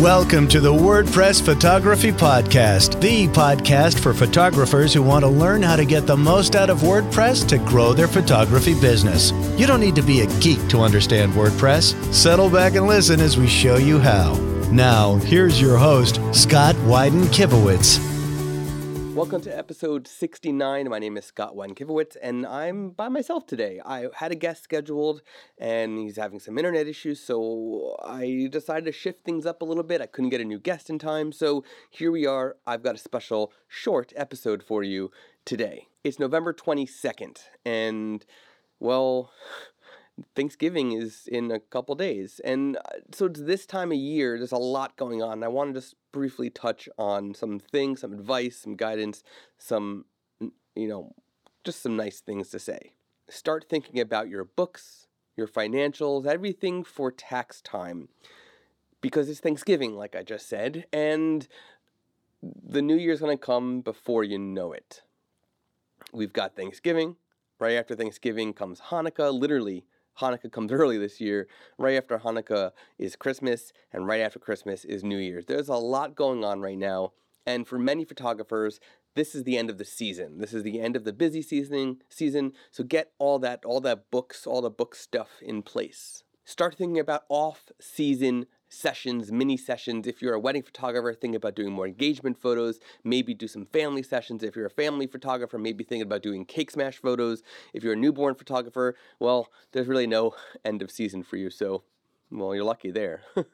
Welcome to the WordPress Photography Podcast, the podcast for photographers who want to learn how to get the most out of WordPress to grow their photography business. You don't need to be a geek to understand WordPress. Settle back and listen as we show you how. Now, here's your host, Scott Wyden Kivowitz. Welcome to mm. episode 69. My name is Scott Wyden Kivowitz, and I'm by myself today. I had a guest scheduled, and he's having some internet issues, so I decided to shift things up a little bit. I couldn't get a new guest in time, so here we are. I've got a special short episode for you today. It's November 22nd, and well, Thanksgiving is in a couple days. And uh, so it's this time of year, there's a lot going on. I want to just briefly touch on some things, some advice, some guidance, some, you know, just some nice things to say. Start thinking about your books, your financials, everything for tax time. Because it's Thanksgiving, like I just said, and the new year's going to come before you know it. We've got Thanksgiving. Right after Thanksgiving comes Hanukkah, literally Hanukkah comes early this year. Right after Hanukkah is Christmas, and right after Christmas is New Year's. There's a lot going on right now, and for many photographers, this is the end of the season. This is the end of the busy season. Season. So get all that, all that books, all the book stuff in place. Start thinking about off-season sessions, mini sessions. If you're a wedding photographer, think about doing more engagement photos. Maybe do some family sessions. If you're a family photographer, maybe think about doing cake smash photos. If you're a newborn photographer, well, there's really no end of season for you. So, well, you're lucky there.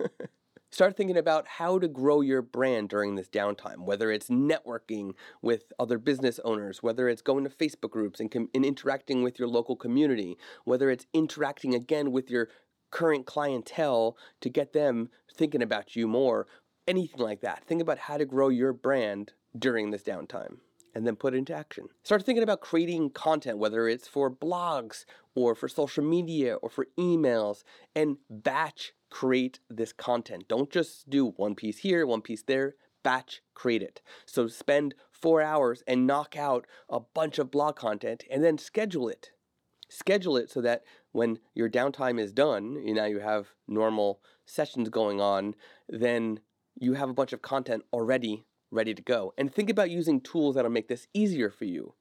Start thinking about how to grow your brand during this downtime, whether it's networking with other business owners, whether it's going to Facebook groups and, com- and interacting with your local community, whether it's interacting again with your current clientele to get them thinking about you more, anything like that. Think about how to grow your brand during this downtime and then put it into action. Start thinking about creating content, whether it's for blogs or for social media or for emails, and batch create this content. Don't just do one piece here, one piece there, batch create it. So spend four hours and knock out a bunch of blog content and then schedule it schedule it so that when your downtime is done, you now you have normal sessions going on, then you have a bunch of content already ready to go. And think about using tools that'll make this easier for you.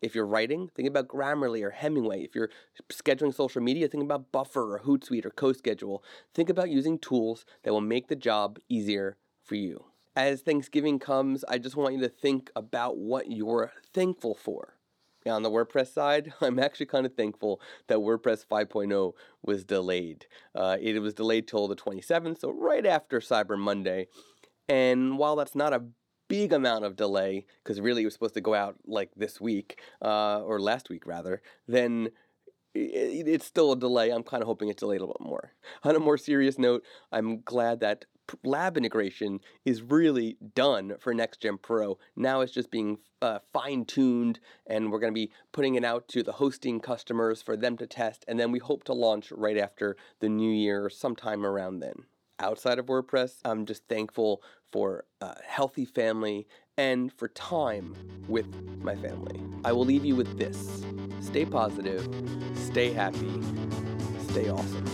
If you're writing, think about Grammarly or Hemingway. If you're scheduling social media, think about Buffer or Hootsuite or CoSchedule. Think about using tools that will make the job easier for you. As Thanksgiving comes, I just want you to think about what you're thankful for on the WordPress side, I'm actually kind of thankful that WordPress 5.0 was delayed. Uh, it was delayed till the 27th, so right after Cyber Monday. And while that's not a big amount of delay, because really it was supposed to go out like this week, uh, or last week rather, then it's still a delay. I'm kind of hoping it's delayed a little bit more. On a more serious note, I'm glad that lab integration is really done for NextGen Pro. Now it's just being uh, fine tuned, and we're going to be putting it out to the hosting customers for them to test, and then we hope to launch right after the new year, sometime around then. Outside of WordPress, I'm just thankful for a healthy family and for time with my family. I will leave you with this stay positive, stay happy, stay awesome.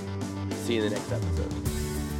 See you in the next episode.